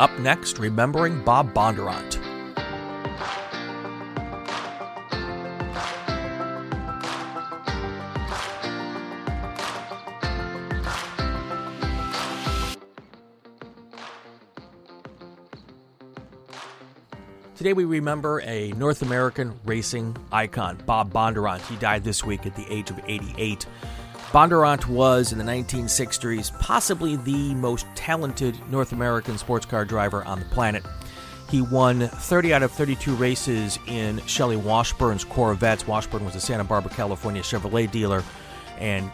Up next, remembering Bob Bondurant. Today we remember a North American racing icon, Bob Bondurant. He died this week at the age of 88. Bondurant was, in the 1960s, possibly the most talented North American sports car driver on the planet. He won 30 out of 32 races in Shelley Washburn's Corvettes. Washburn was a Santa Barbara, California Chevrolet dealer and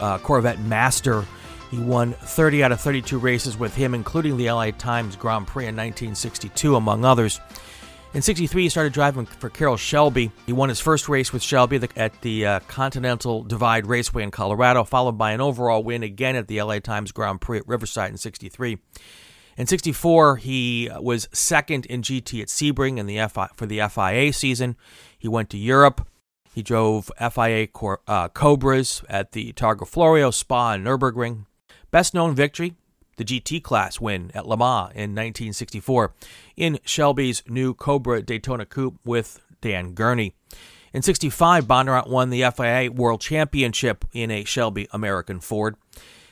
uh, Corvette master. He won 30 out of 32 races with him, including the LA Times Grand Prix in 1962, among others. In 63, he started driving for Carroll Shelby. He won his first race with Shelby at the uh, Continental Divide Raceway in Colorado, followed by an overall win again at the LA Times Grand Prix at Riverside in 63. In 64, he was second in GT at Sebring in the FI, for the FIA season. He went to Europe. He drove FIA Cor, uh, Cobras at the Targa Florio, Spa, and Nürburgring. Best known victory the GT class win at Le Mans in 1964 in Shelby's new Cobra Daytona Coupe with Dan Gurney. In 65, Bondurant won the FIA World Championship in a Shelby American Ford.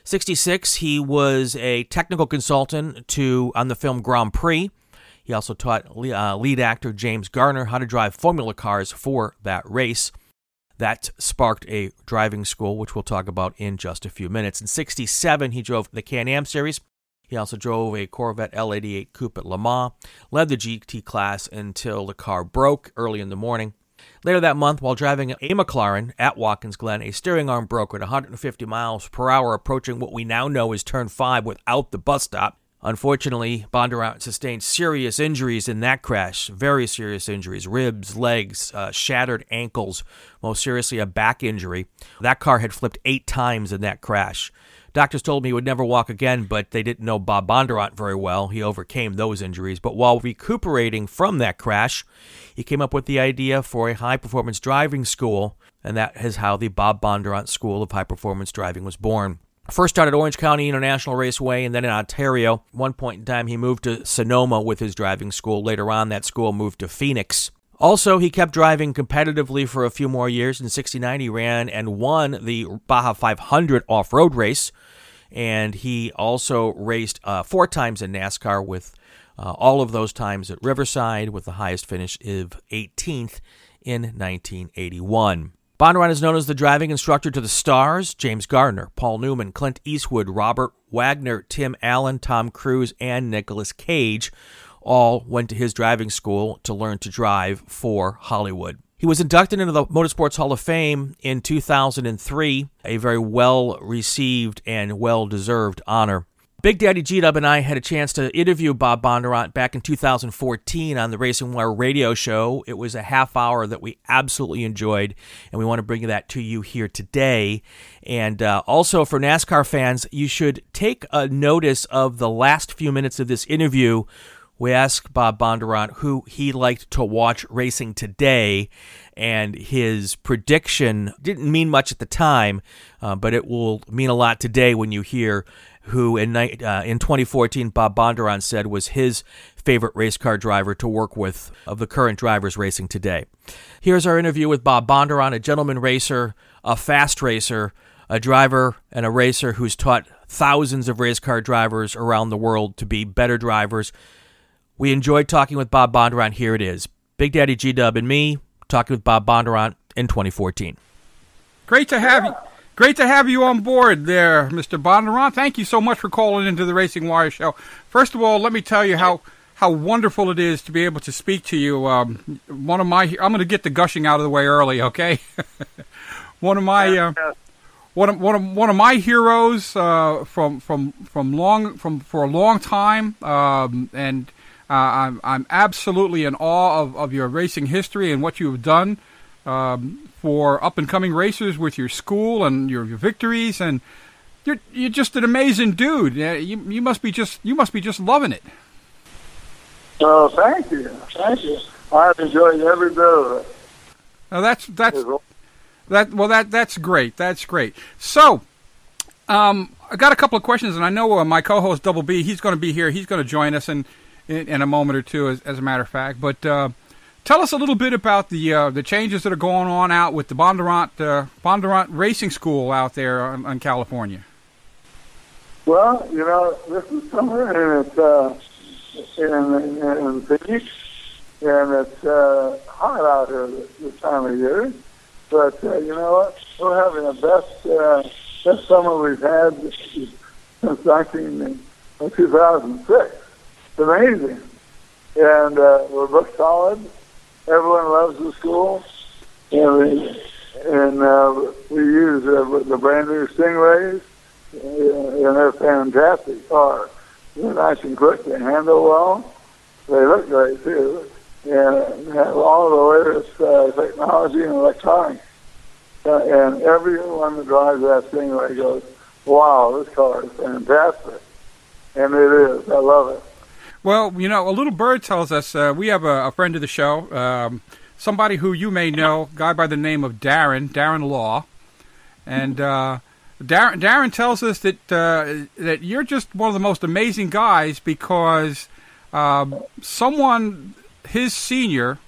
66, he was a technical consultant to on the film Grand Prix. He also taught uh, lead actor James Garner how to drive formula cars for that race. That sparked a driving school, which we'll talk about in just a few minutes. In 67, he drove the Can Am Series. He also drove a Corvette L88 Coupe at Le Mans, led the GT class until the car broke early in the morning. Later that month, while driving a McLaren at Watkins Glen, a steering arm broke at 150 miles per hour, approaching what we now know is turn 5 without the bus stop. Unfortunately, Bondurant sustained serious injuries in that crash, very serious injuries ribs, legs, uh, shattered ankles, most seriously, a back injury. That car had flipped eight times in that crash. Doctors told me he would never walk again, but they didn't know Bob Bondurant very well. He overcame those injuries. But while recuperating from that crash, he came up with the idea for a high performance driving school, and that is how the Bob Bondurant School of High Performance Driving was born. First started Orange County International Raceway and then in Ontario. one point in time, he moved to Sonoma with his driving school. Later on, that school moved to Phoenix. Also, he kept driving competitively for a few more years. In 69, he ran and won the Baja 500 off road race. And he also raced uh, four times in NASCAR with uh, all of those times at Riverside, with the highest finish of 18th in 1981. Bondurant is known as the driving instructor to the stars James Garner, Paul Newman, Clint Eastwood, Robert Wagner, Tim Allen, Tom Cruise, and Nicolas Cage all went to his driving school to learn to drive for Hollywood. He was inducted into the Motorsports Hall of Fame in 2003, a very well received and well deserved honor. Big Daddy G Dub and I had a chance to interview Bob Bondurant back in 2014 on the Racing Wire radio show. It was a half hour that we absolutely enjoyed, and we want to bring that to you here today. And uh, also for NASCAR fans, you should take a notice of the last few minutes of this interview. We asked Bob Bondurant who he liked to watch racing today, and his prediction didn't mean much at the time, uh, but it will mean a lot today when you hear who in uh, in 2014 Bob Bondurant said was his favorite race car driver to work with of the current drivers racing today. Here's our interview with Bob Bondurant, a gentleman racer, a fast racer, a driver and a racer who's taught thousands of race car drivers around the world to be better drivers. We enjoyed talking with Bob Bondurant. Here it is. Big Daddy G Dub and me talking with Bob Bondurant in 2014. Great to have you. Great to have you on board there, Mr. Bondurant. Thank you so much for calling into the Racing Wire Show. First of all, let me tell you how how wonderful it is to be able to speak to you. Um, one of my, I'm going to get the gushing out of the way early, okay? one of my, uh, one of one of one of my heroes uh, from from from long from for a long time, um, and uh, I'm I'm absolutely in awe of, of your racing history and what you have done um, for up and coming racers with your school and your, your victories, and you're you're just an amazing dude. You you must be just you must be just loving it. Oh, thank you, thank you. I've enjoyed every bit of it. Now that's that's that well that that's great. That's great. So, um, I got a couple of questions, and I know uh, my co-host Double B, he's going to be here. He's going to join us in, in, in a moment or two, as, as a matter of fact. But uh, tell us a little bit about the uh, the changes that are going on out with the Bondurant uh, Bondurant Racing School out there in, California. Well, you know, this is summer, and it's uh, in, in Phoenix, and it's uh, hot out here this, this time of year. But uh, you know what? We're having the best uh, best summer we've had since 19, uh, 2006. It's amazing, and uh, we're booked solid. Everyone loves the school, and we, and uh, we use uh, the brand new Stingrays, and they're fantastic cars. They're nice and quick. They handle well. They look great too and have all the latest uh, technology and electronics. Uh, and everyone that drives that Stingray goes, wow, this car is fantastic. And it is. I love it. Well, you know, a little bird tells us uh, we have a, a, friend of the show, um, somebody who you may know, guy by the name of Darren, Darren Law. And uh, Darren, Darren tells us that uh, that you're just one of the most amazing guys because um, someone his senior,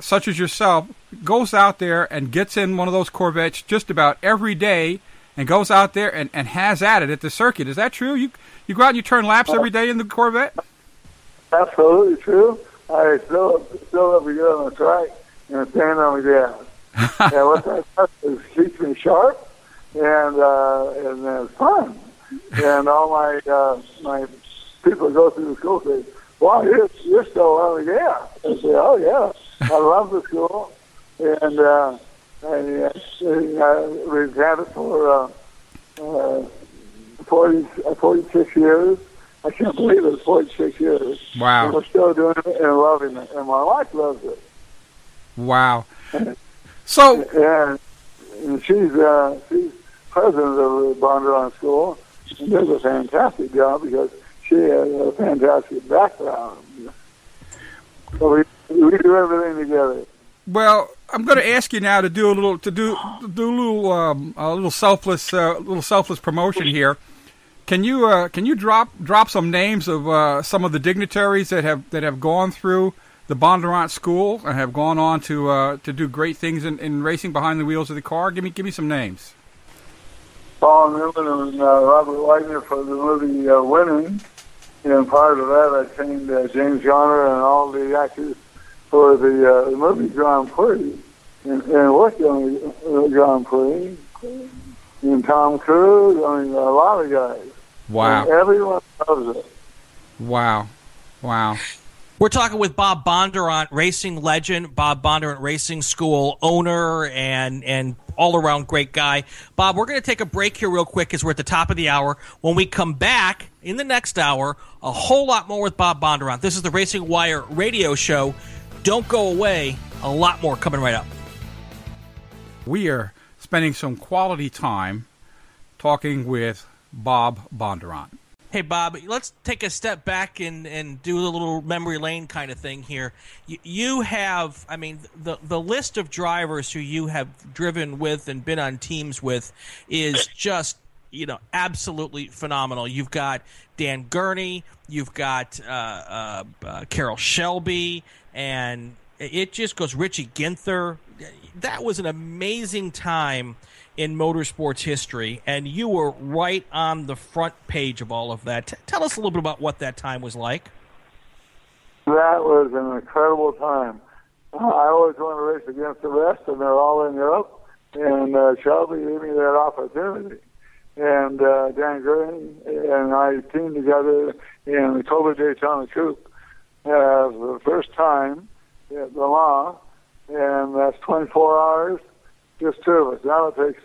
such as yourself, goes out there and gets in one of those Corvettes just about every day and goes out there and, and has at it at the circuit. Is that true? You you go out and you turn laps every day in the Corvette? Absolutely true. I still still every year on the track and stand on the gas. and what that does is keeps me sharp and uh, and it's fun. And all my uh, my people go through the school say, well, you're, you're still on the yeah. I say, oh, yeah. I love the school. And uh, I, uh, we've had it for uh, uh, 40, uh, 46 years. I can't believe it's 46 years. Wow. And we're still doing it and loving it. And my wife loves it. Wow. So. And, and she's, uh, she's president of the Bondurant School. And does a fantastic job because – she has a fantastic background. So we, we do everything together. Well, I'm going to ask you now to do a little to do to do a little um, a little selfless uh, little selfless promotion here. Can you uh, can you drop drop some names of uh, some of the dignitaries that have that have gone through the Bondurant School and have gone on to uh, to do great things in, in racing behind the wheels of the car? Give me give me some names. Paul Newman and uh, Robert Wagner for the movie uh, Winning and part of that, I trained uh, James Garner and all the actors for the, uh, movie Grand Prix and, and worked on the Grand Prix. And Tom Cruise, I mean, a lot of guys. Wow. And everyone loves it. Wow. Wow. We're talking with Bob Bondurant, racing legend, Bob Bondurant Racing School owner, and and all around great guy. Bob, we're going to take a break here real quick because we're at the top of the hour. When we come back in the next hour, a whole lot more with Bob Bondurant. This is the Racing Wire radio show. Don't go away. A lot more coming right up. We are spending some quality time talking with Bob Bondurant. Hey, Bob, let's take a step back and, and do a little memory lane kind of thing here. You, you have, I mean, the, the list of drivers who you have driven with and been on teams with is just, you know, absolutely phenomenal. You've got Dan Gurney, you've got uh, uh, uh, Carroll Shelby, and it just goes Richie Ginther. That was an amazing time in motorsports history, and you were right on the front page of all of that. T- tell us a little bit about what that time was like. That was an incredible time. I always want to race against the rest, and they're all in Europe. And uh, Shelby gave me that opportunity. And uh, Dan Gurney and I teamed together in the Cobra Daytona Coupe uh, the first time at Le Mans, and that's 24 hours just two of us. Now it takes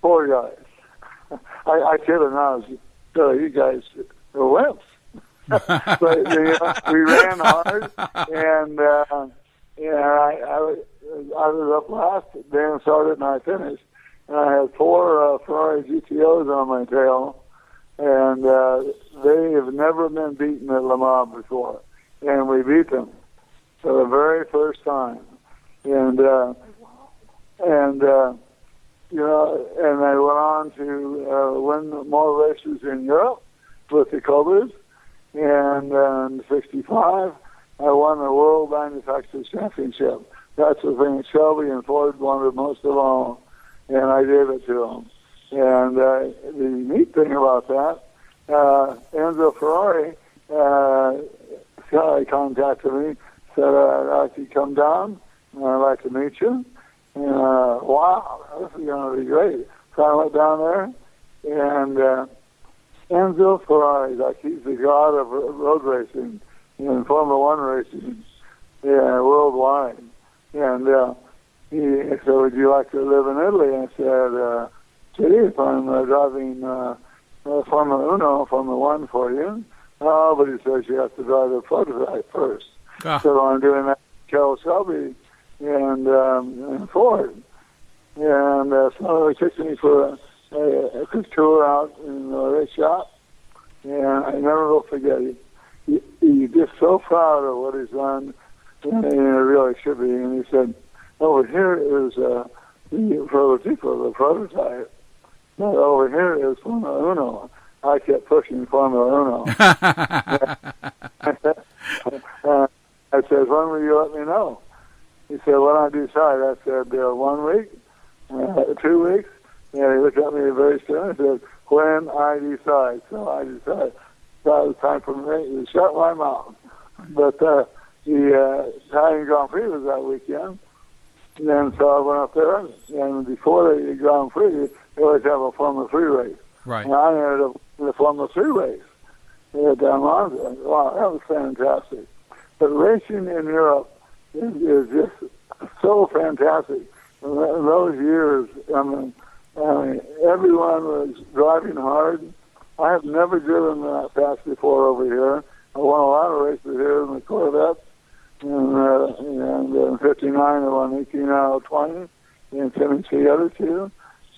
four guys. I, I kid him now. So you guys are wimps. but you know, we ran hard, and uh, and I, I I was up last. Dan started, and I finished. And I had four uh, Ferrari GTOs on my tail, and uh, they have never been beaten at Le Mans before, and we beat them for the very first time. And uh, and uh, you know, and I went on to uh, win more races in Europe with the Cobras. And uh, in '65, I won the World Manufacturers Championship. That's the thing Shelby and Ford wanted most of all, and I gave it to them. And uh, the neat thing about that, uh, Enzo Ferrari uh, contacted me, said, uh, I'd like to come down, and I'd like to meet you. And, uh, wow, this is going to be great. So I went down there, and uh, Enzo Ferrari, like he's the god of road racing in Formula One racing, yeah, worldwide. And uh, he said, "Would you like to live in Italy?" I said, uh, "Gee, if I'm uh, driving uh, Formula Uno, Formula One for you." Oh, but he says you have to drive the prototype first. Ah. So I'm doing that. Carroll Shelby and, um, and Ford. And uh, so he took me for a, a, a quick tour out in the race shop. And I never will forget it. He, he's just so proud of what he's done, and it really should be. And he said, over here is uh, the prototype, of the prototype. But over here is one Formula Uno. I kept pushing Formula Uno. uh, I said, when will you let me know? He said, when I decide. I said, uh, one week, uh, two weeks. And he looked at me very stern and said, when I decide. So I decided. It was time for me to shut my mouth. But uh, the uh, Italian Grand Prix was that weekend. And then so I went up there, and before the Grand Prix, they always have a Formula 3 race. Right. And I entered a, the Formula 3 race uh, down London. Wow, that was fantastic. But racing in Europe is, is just so fantastic. In those years, I mean, I mean, everyone was driving hard. I have never driven that fast before over here. I won a lot of races here in the Corvette. And, uh, and in 59, I won 18 out of 20 and finished the other two.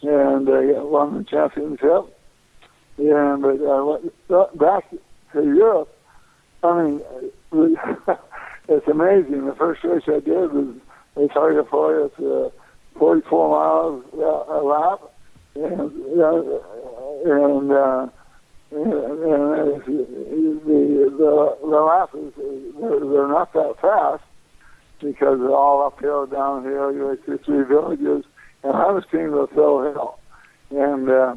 And uh, won the championship. Yeah, but went back to Europe. I mean, it's amazing. The first race I did was the Targa Florio uh, 44 miles uh, a lap, and uh, and uh, and, and the the the lap is they're, they're not that fast because they're all uphill, downhill. You go through three villages, and I was team the Phil Hill, and. Uh,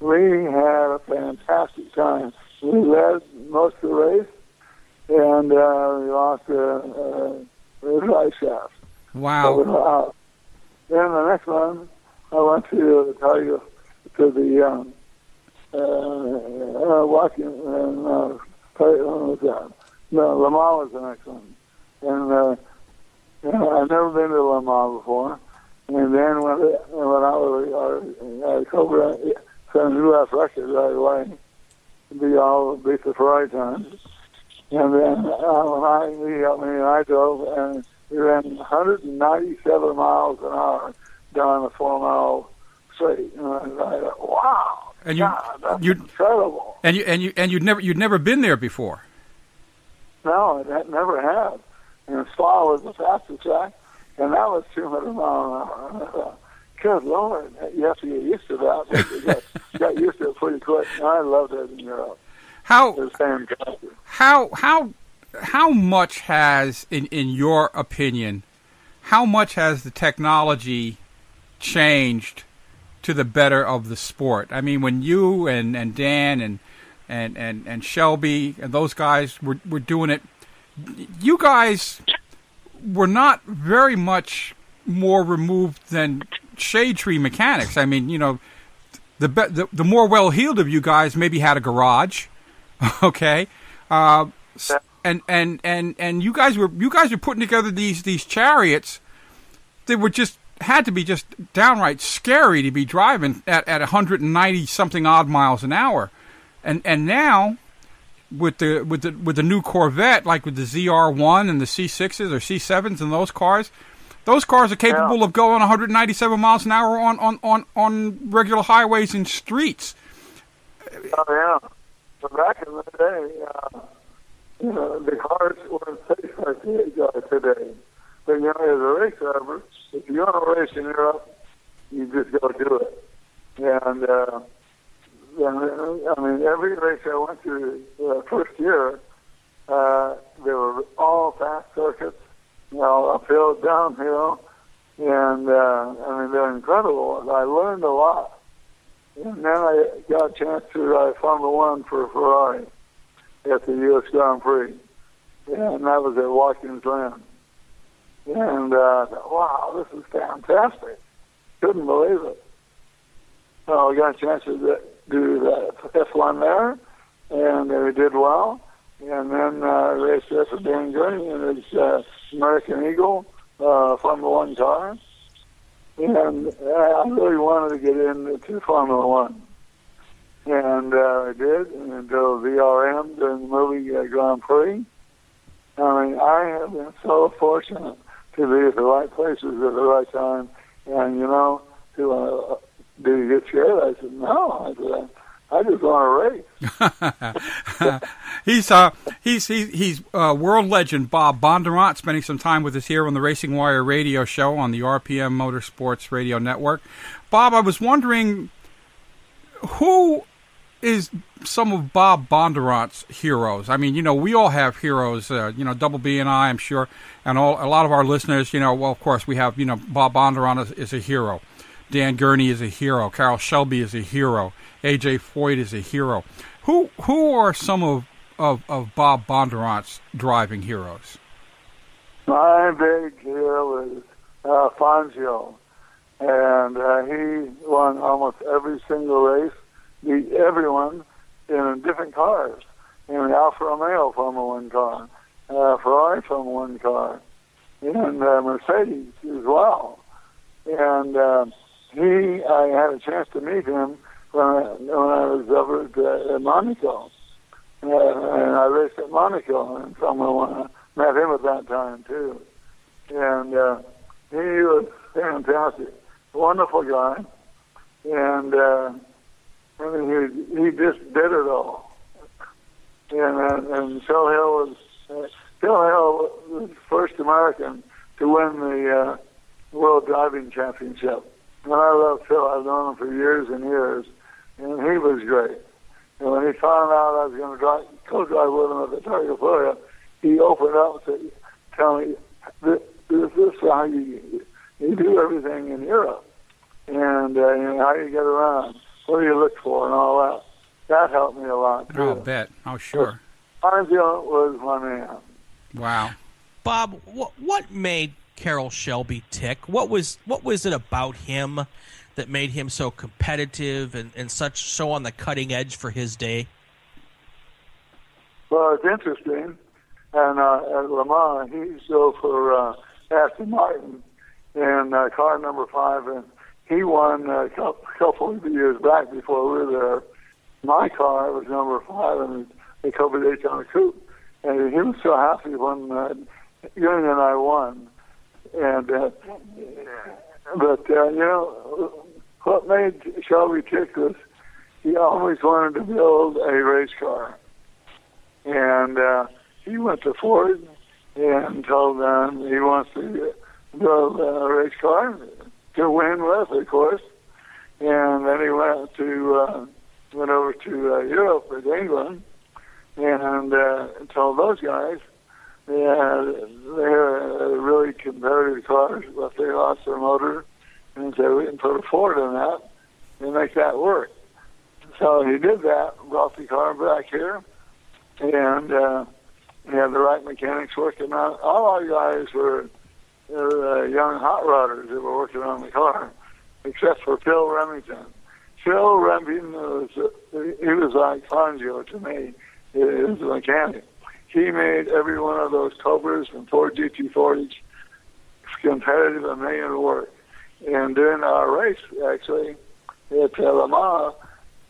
we had a fantastic time. We led most of the race, and uh, we lost uh, uh, the drive shaft. Wow. So, uh, then the next one, I went to tell you to the um, uh, uh, walking and uh, what was that? No, Le Mans was the next one, and uh, you know, I've never been to Le Mans before. And then when when I was uh, uh, Cobra new left record right away, be all beat the Ferrari time. And then uh, when I he helped me and I drove and we ran 197 miles an hour down a four mile straight. And I thought, wow, And you- God, that's you- incredible. And you and you and you'd never you'd never been there before. No, it had, never had. And Spa was the fastest track, and that was 200 miles an hour. Good Lord, you have to get used to that. Got, got used to it pretty quick. I loved it in Europe. It How was fantastic. how how how much has in in your opinion how much has the technology changed to the better of the sport i mean when you and and dan and and and, and shelby and those guys were were doing it you guys were not very much more removed than shade tree mechanics. I mean you know the the, the more well heeled of you guys maybe had a garage okay? Uh, and and and and you guys were you guys were putting together these these chariots that were just had to be just downright scary to be driving at at 190 something odd miles an hour. And and now with the with the with the new Corvette like with the ZR1 and the C6s or C7s and those cars those cars are capable of going 197 miles an hour on on on on regular highways and streets Oh, yeah. But back in the day, uh, you know, the cars weren't safe like they are today. But, you know, as a race driver, if you want to race in Europe, you just go do it. And, uh, and I mean, every race I went to the first year, uh, they were all fast circuits, you know, uphill, downhill, and uh, I mean they're incredible. I learned a lot, and then I got a chance to ride Formula One for Ferrari at the U.S. Grand Prix, and that was at Watkins Glen. And uh, wow, this is fantastic. Couldn't believe it. So I got a chance to do the F1 there, and we did well. And then uh, raced at for Dan Gurney in his uh, American Eagle uh, Formula One car. And uh, I really wanted to get into Formula One. And uh, I did and until BRM during the movie uh, Grand Prix. I mean, I have been so fortunate to be at the right places at the right time. And, you know, to, uh, do you get scared? I said, no. I said, I just want to race. he's uh he's he's he's uh, world legend Bob Bondurant spending some time with us here on the Racing Wire radio show on the RPM Motorsports Radio Network. Bob, I was wondering who is some of Bob Bondurant's heroes. I mean, you know, we all have heroes. Uh, you know, Double B and I, I'm sure, and all a lot of our listeners. You know, well, of course, we have. You know, Bob Bondurant is, is a hero. Dan Gurney is a hero. Carroll Shelby is a hero. AJ Foyt is a hero. Who who are some of of, of Bob Bondurant's driving heroes? My big hero is uh, Fangio, and uh, he won almost every single race, beat everyone in different cars. In the Alfa Romeo Formula One car, uh, Ferrari Formula One car, and uh, Mercedes as well. And uh, he, I had a chance to meet him when I, when I was over at, uh, Monaco. Uh, and I raced at Monaco, and someone uh, met him at that time too. And uh, he was fantastic, wonderful guy, and uh, I mean he he just did it all. And uh, and Phil Hill was uh, Phil Hill was the first American to win the uh, World Driving Championship. And I love Phil. I've known him for years and years and he was great. And when he found out I was going to drive, co-drive with him at the Targa Florio, he opened up and said, tell me, this, this is how you, you do everything in Europe. And, uh, you know, how you get around, what do you look for and all that. That helped me a lot, too. I'll bet. Oh, sure. Armstrong was my man. Wow. Bob, what, what made Carroll Shelby tick? What was what was it about him that made him so competitive and, and such so on the cutting edge for his day? Well, it's interesting. And uh, at Le Mans, he's go for uh, Aston Martin in uh, car number five, and he won a couple of years back before we were there. My car was number five, and the Cobra Daytona Coupe, and he was so happy when uh, Ewing and I won. And uh, but uh, you know, what made Shelby tick was he always wanted to build a race car. And uh, he went to Ford and told them he wants to build a race car to win with, of course. And then he went to uh, went over to uh, Europe with England and uh, told those guys they they had really competitive cars, but they lost their motor and said we can put a Ford in that and make that work. So he did that, brought the car back here, and uh, he had the right mechanics working on it. All our guys were, were uh, young hot rodders that were working on the car, except for Phil Remington. Phil Remington was, he was like Fangio to me. He was a mechanic. He made every one of those Cobras and Ford GT40s competitive and made it work. And during our race, actually, at uh, Le Mans,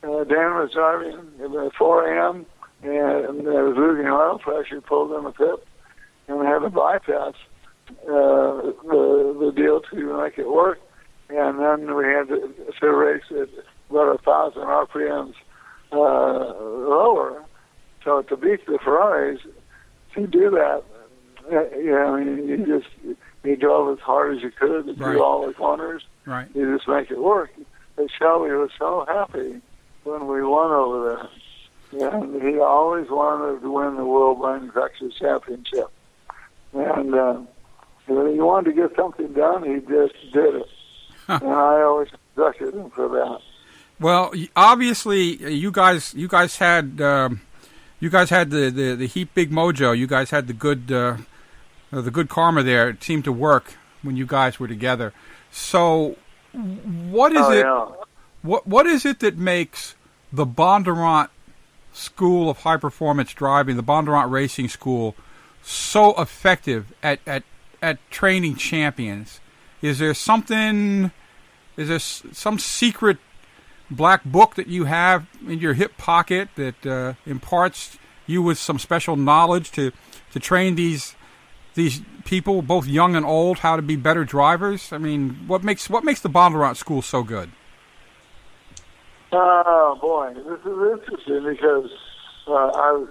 uh, Dan was driving at 4 a.m. and there was losing oil pressure, pulled in the pit, and we had to bypass uh, the the deal to make it work. And then we had to, to race at about a thousand RPMs uh, lower. So to beat the Ferraris, to do that, uh, you know, you just he drove as hard as you could to Right. do all the corners. Right. You just make it work. And Shelby was so happy when we won over there. And he always wanted to win the World Manufacturers Championship. And uh, when he wanted to get something done, he just did it. and I always respected him for that. Well, obviously, uh, you guys, you guys had, um, you guys had the, the, the heat big mojo. You guys had the good, uh, the good karma there. It seemed to work when you guys were together. So, what is oh, it? yeah. What what is it that makes the Bondurant School of High Performance Driving, the Bondurant Racing School, so effective at at at training champions? Is there something? Is there some secret black book that you have in your hip pocket that uh, imparts you with some special knowledge to to train these these people, both young and old, how to be better drivers? I mean, what makes what makes the Bondurant School so good? Oh boy, this is interesting because uh, I was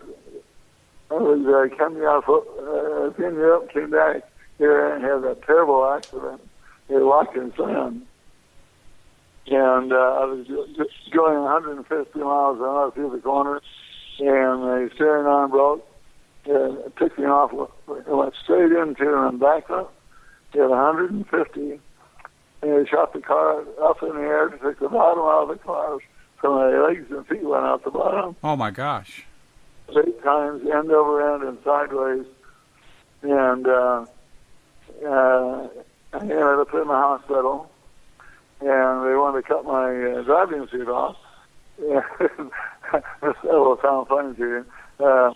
I was uh, coming off uh, in Europe, came back here and had a terrible accident in Watkins Glen. And uh, I was ju- just going 150 miles an hour through the corner, and the steering arm broke. It took me off, it went straight into an embankment at 150, and it shot the car up in the air, to take the bottom out of the car, so my legs and feet went out the bottom Oh my gosh! eight times, end over end and sideways. And uh, uh, I ended up in the hospital, and they wanted to cut my uh, driving suit off. this will sound funny to you. Uh,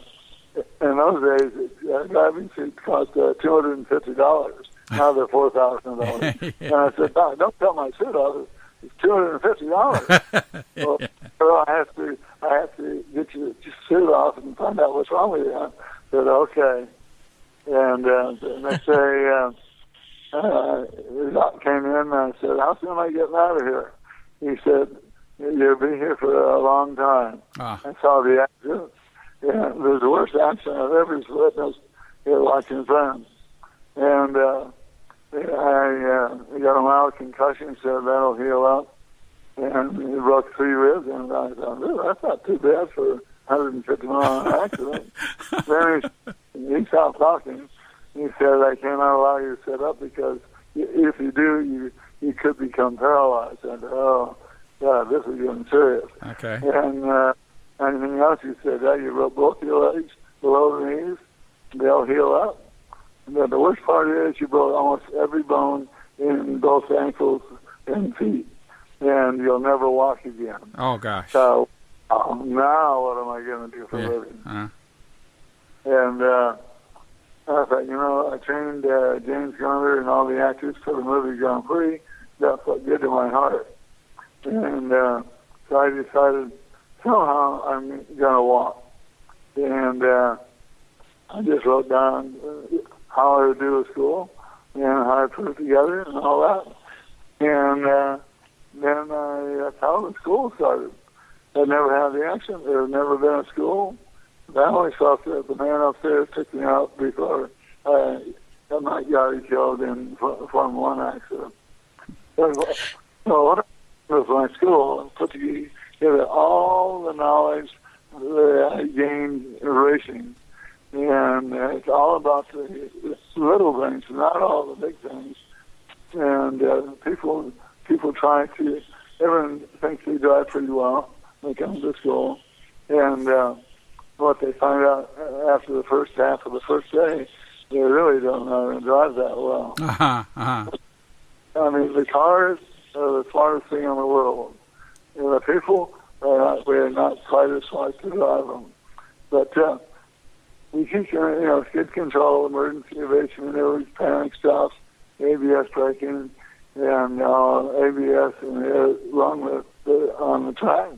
in those days, uh, driving suits cost uh, two hundred and fifty dollars. Now they're four thousand dollars. And I said, "No, don't cut my suit off. It's two hundred and fifty dollars." well, well, I have to, I have to get your suit off and find out what's wrong with you. I said, okay. And uh, the next day, uh, uh, the doc came in and I said, how soon am I getting out of here? He said, you'll be here for a long time. Ah. I saw the accident. Yeah, it was the worst accident I've ever witnessed here watching friends. And uh, I uh, got a mild concussion, said that'll heal up and he broke three ribs, and I thought, "Ooh, that's not too bad for a 150 mile an accident. then he, he stopped talking. He said, I cannot allow you to sit up because if you do, you you could become paralyzed. And oh, God, this is getting serious. Okay. And uh, anything else, he said, yeah, you broke both your legs below the knees, they'll heal up. And then the worst part is you broke almost every bone in both ankles and feet and you'll never walk again. Oh gosh. So uh, now what am I going to do for a Yeah. living? Uh, And uh, I thought, you know, I trained uh, James Garner and all the actors for the movie Grand Prix. That felt good to my heart. And uh, so I decided somehow I'm going to walk. And uh, I just wrote down uh, how I would do at school and how I put it together and all that. And uh, then I, that's how the school started. I never had the accent. There had never been a school. I always thought that the man upstairs took me out before I got my got killed in Formula One accident. So what I did with my school, put together all the knowledge that I gained in racing. And it's all about the little things, not all the big things. And uh, people people try to, everyone thinks they drive pretty well when they come to school. And uh, what they find out after the first half of the first day, they really don't know how to drive that well. uh-huh, uh-huh. I mean, the cars are the smartest thing in the world. The people are not, we're not quite as to drive them. But uh, we keep, you know, skid control, emergency evasion maneuvers, panic stops, ABS braking, and uh, ABS and uh, run with the, on the track.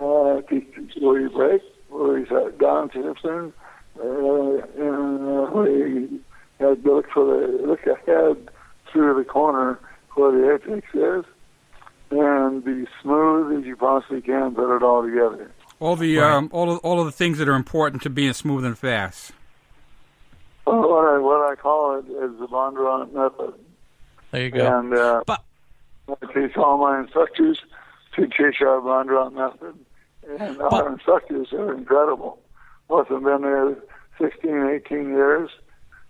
Uh, you brake? You set down shifting? Uh, and uh, we had to look for the look ahead through the corner where the apex is, and be smooth as you possibly can. Put it all together. All the Right. um, all of, all of the things that are important to being smooth and fast. Well, what I what I call it is the Bondurant method. There you go. And uh, But- I teach all my instructors to teach our Bondurant method, and But- our instructors are incredible. Most of them been there 16, 18 years,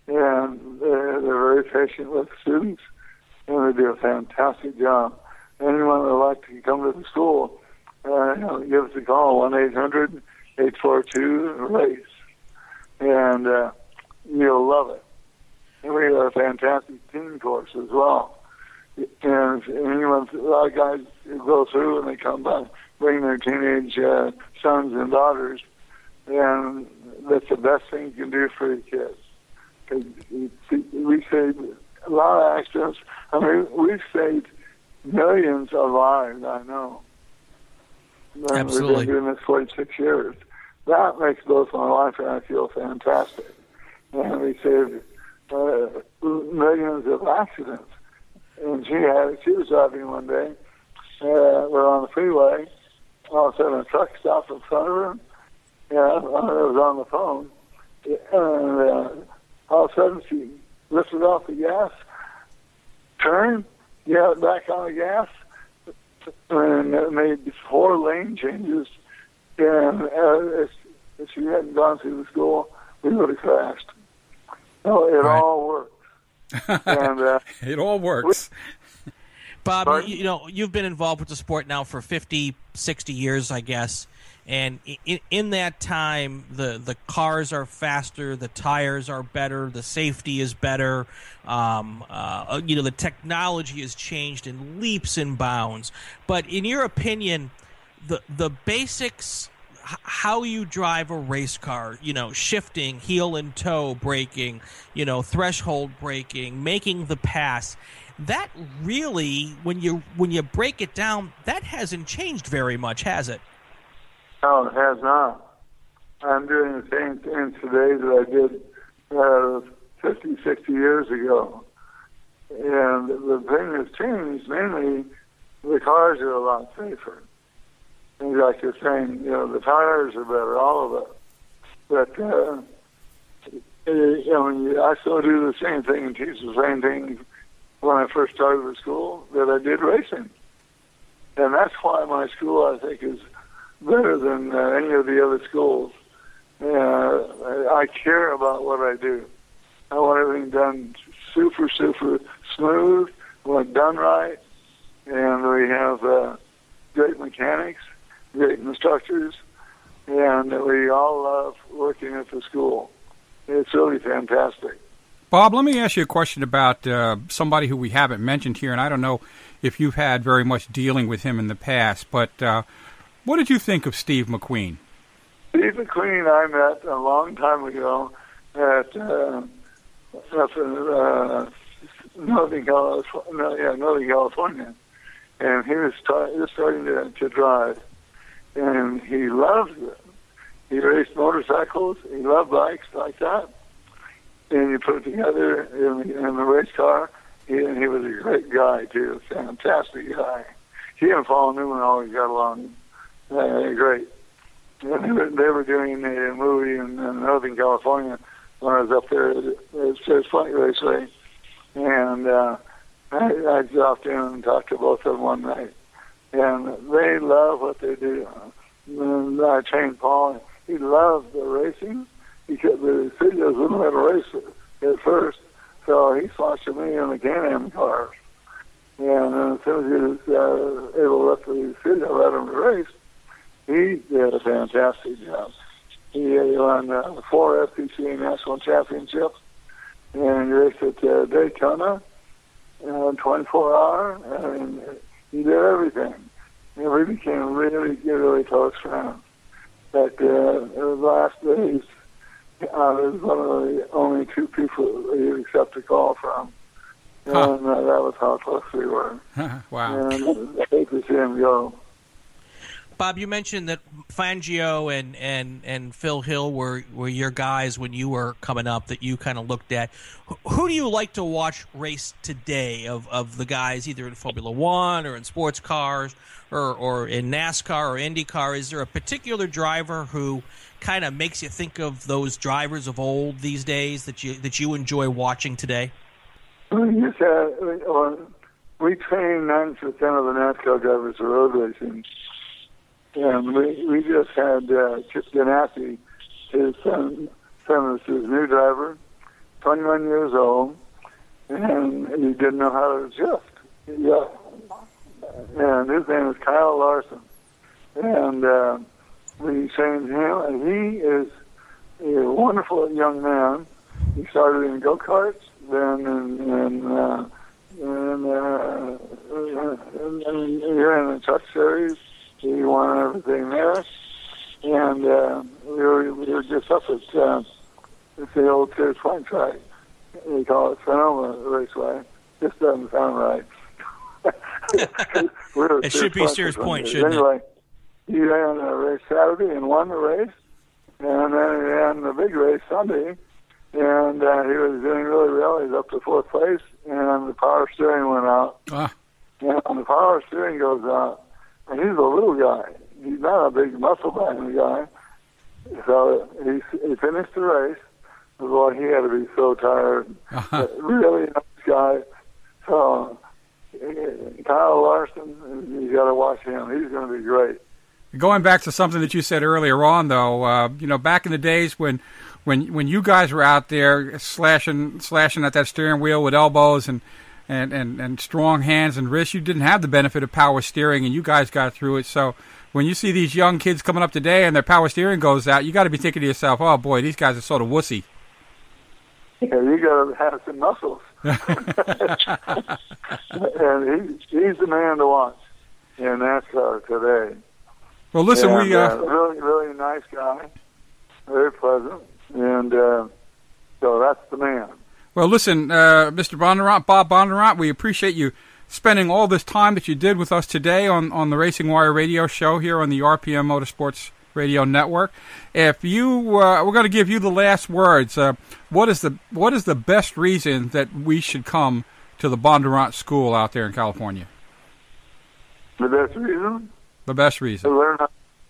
and they're, they're very patient with students, and they do a fantastic job. Anyone would like to come to the school, uh, you know, give us a call one eight hundred eight four two race, and uh, you'll love it. We have a fantastic teen course as well. And anyone, a lot of guys go through and they come back, bring their teenage uh, sons and daughters, and that's the best thing you can do for your kids. 'Cause you see, we saved a lot of accidents. I mean, we've saved millions of lives. I know. Absolutely. We've been doing this 46 years. That makes both my wife and I feel fantastic. And we saved uh, millions of accidents. And she had, she was driving one day. Uh, we're on the freeway. All of a sudden, a truck stopped in front of her. Yeah, I was on the phone. And uh, all of a sudden, she lifted off the gas, turned, got back on the gas, and uh, made four lane changes. And uh, if, if she hadn't gone through the school, we would have crashed. No, it Right. all works. and uh, It all works. Bob, Pardon? you, you know, you've been involved with the sport now for 50, 60 years, I guess. And in, in that time, the, the cars are faster, the tires are better, the safety is better. Um, uh, you know, the technology has changed in leaps and bounds. But in your opinion, the the basics, how you drive a race car, you know, shifting, heel and toe braking, you know, threshold braking, making the pass. That really, when you when you break it down, that hasn't changed very much, has it? No, it has not. I'm doing the same thing today that I did uh, 50, 60 years ago. And the thing that's changed, mainly, the cars are a lot safer. And like you're saying, you know, the tires are better, all of it. But, uh, you know, I still do the same thing and teach the same thing when I first started with school that I did racing. And that's why my school, I think, is better than uh, any of the other schools. Uh, I care about what I do. I want everything done super, super smooth, I want it done right, and we have uh, great mechanics, great instructors, and we all love working at the school. It's really fantastic. Bob, let me ask you a question about uh, somebody who we haven't mentioned here, and I don't know if you've had very much dealing with him in the past, but uh, what did you think of Steve McQueen? Steve McQueen and I met a long time ago at uh, up in uh, Northern California, yeah, Northern California, and he was start, just starting to, to drive, and he loved it. He raced motorcycles. He loved bikes like that, and he put it together in, in the race car. He, and he was a great guy too, fantastic guy. He and Paul Newman always got along uh, great. They were, they were doing a movie in, in Northern California when I was up there at, Sears Point Raceway. And uh, I, I dropped in and talked to both of them one night. And they love what they do. And I trained Paul. He loved the racing because the studios wouldn't let him race at first. So he sponsored me in the Can-Am cars. And as soon as he was uh, able to let the studio let him race, he did a fantastic job. He won uh, four SCCA national championships and raced at uh, Daytona uh, 24 hour, and he did everything. And we became really, really close friends. But uh, in the last days, I was one of the only two people he'd accept a call from. Huh. And uh, that was how close we were. wow. And I hate to see him go. Bob, you mentioned that Fangio and, and, and Phil Hill were, were your guys when you were coming up that you kind of looked at. Who do you like to watch race today of, of the guys either in Formula One or in sports cars or, or in NASCAR or IndyCar? Is there a particular driver who kind of makes you think of those drivers of old these days that you that you enjoy watching today? Just had, uh, we train 90% of the NASCAR drivers for road racing and we we just had uh, Chip Ganassi, his son, son was his new driver, 21 years old, and he didn't know how to adjust. Yeah, and his name is Kyle Larson, and uh, we trained him, and he is a wonderful young man. He started in go karts, then in, in uh, and, uh, and, and in the truck series, he won everything there. And uh, we, were, we were just up at uh, it's the old Sears Point track. We call it Sonoma Raceway. This doesn't sound right. it should be Sears Point, shouldn't anyway, it? he ran a race Saturday and won the race. And then he ran the big race Sunday. And uh, he was doing really well. He's up to fourth place. And the power steering went out. Ah. And the power steering goes out and he's a little guy. He's not a big muscle bound guy. So he he finished the race. Boy, he had to be so tired. Uh-huh. Really nice guy. So Kyle Larson, you got to watch him. He's going to be great. Going back to something that you said earlier on, though, uh, you know, back in the days when, when when you guys were out there slashing slashing at that steering wheel with elbows and and, and, and strong hands and wrists. You didn't have the benefit of power steering, and you guys got through it. So when you see these young kids coming up today and their power steering goes out, you got to be thinking to yourself, "Oh boy, these guys are sort of wussy." Yeah, you got to have some muscles. and he, he's the man to watch in NASCAR today. Well, listen, and, we uh, uh, really, really nice guy, very pleasant, and uh, so that's the man. Well, listen, uh, Mr. Bondurant, Bob Bondurant, we appreciate you spending all this time that you did with us today on, on the Racing Wire radio show here on the RPM Motorsports Radio Network. If you, uh, we're going to give you the last words. Uh, what is the what is the best reason that we should come to the Bondurant School out there in California? The best reason. The best reason. To learn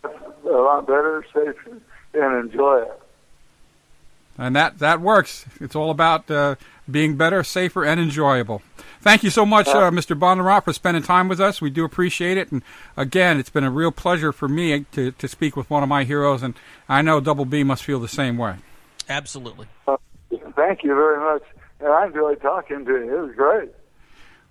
a lot better, safer, and enjoy it and that that works. It's all about uh, being better, safer, and enjoyable. Thank you so much, uh, Mr. Bondurant, for spending time with us. We do appreciate it, and again, it's been a real pleasure for me to to speak with one of my heroes, and I know Double B must feel the same way. Absolutely. Uh, thank you very much, and I enjoyed talking to you. It was great.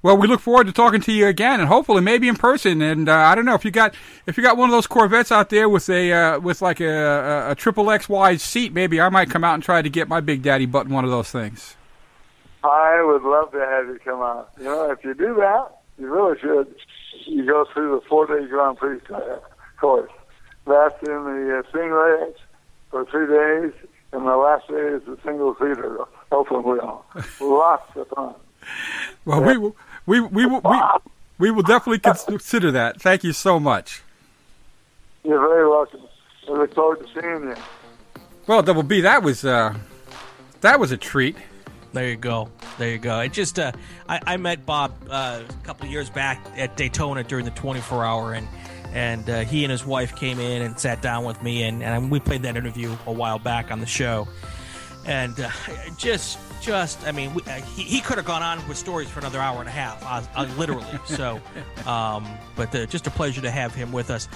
Well, we look forward to talking to you again, and hopefully maybe in person. And uh, I don't know if you got if you got one of those Corvettes out there with a uh, with like a, a triple X wide seat, maybe I might come out and try to get my Big Daddy butt in one of those things. I would love to have you come out. You know, if you do that, you really should. You go through the four day Grand Prix course. That's in the uh, single for three days, and the last day is the single seater open wheel. Lots of fun. Well, we will. We we will we, we will definitely consider that. Thank you so much. You're very welcome. I look forward to seeing you. Well, Double B, that was uh, that was a treat. There you go. There you go. It just uh, I, I met Bob uh, a couple of years back at Daytona during the 24 hour, and and uh, he and his wife came in and sat down with me, and, and we played that interview a while back on the show, and uh, just just, I mean, we, uh, he, he could have gone on with stories for another hour and a half, uh, uh literally. so, um, but uh, just a pleasure to have him with us.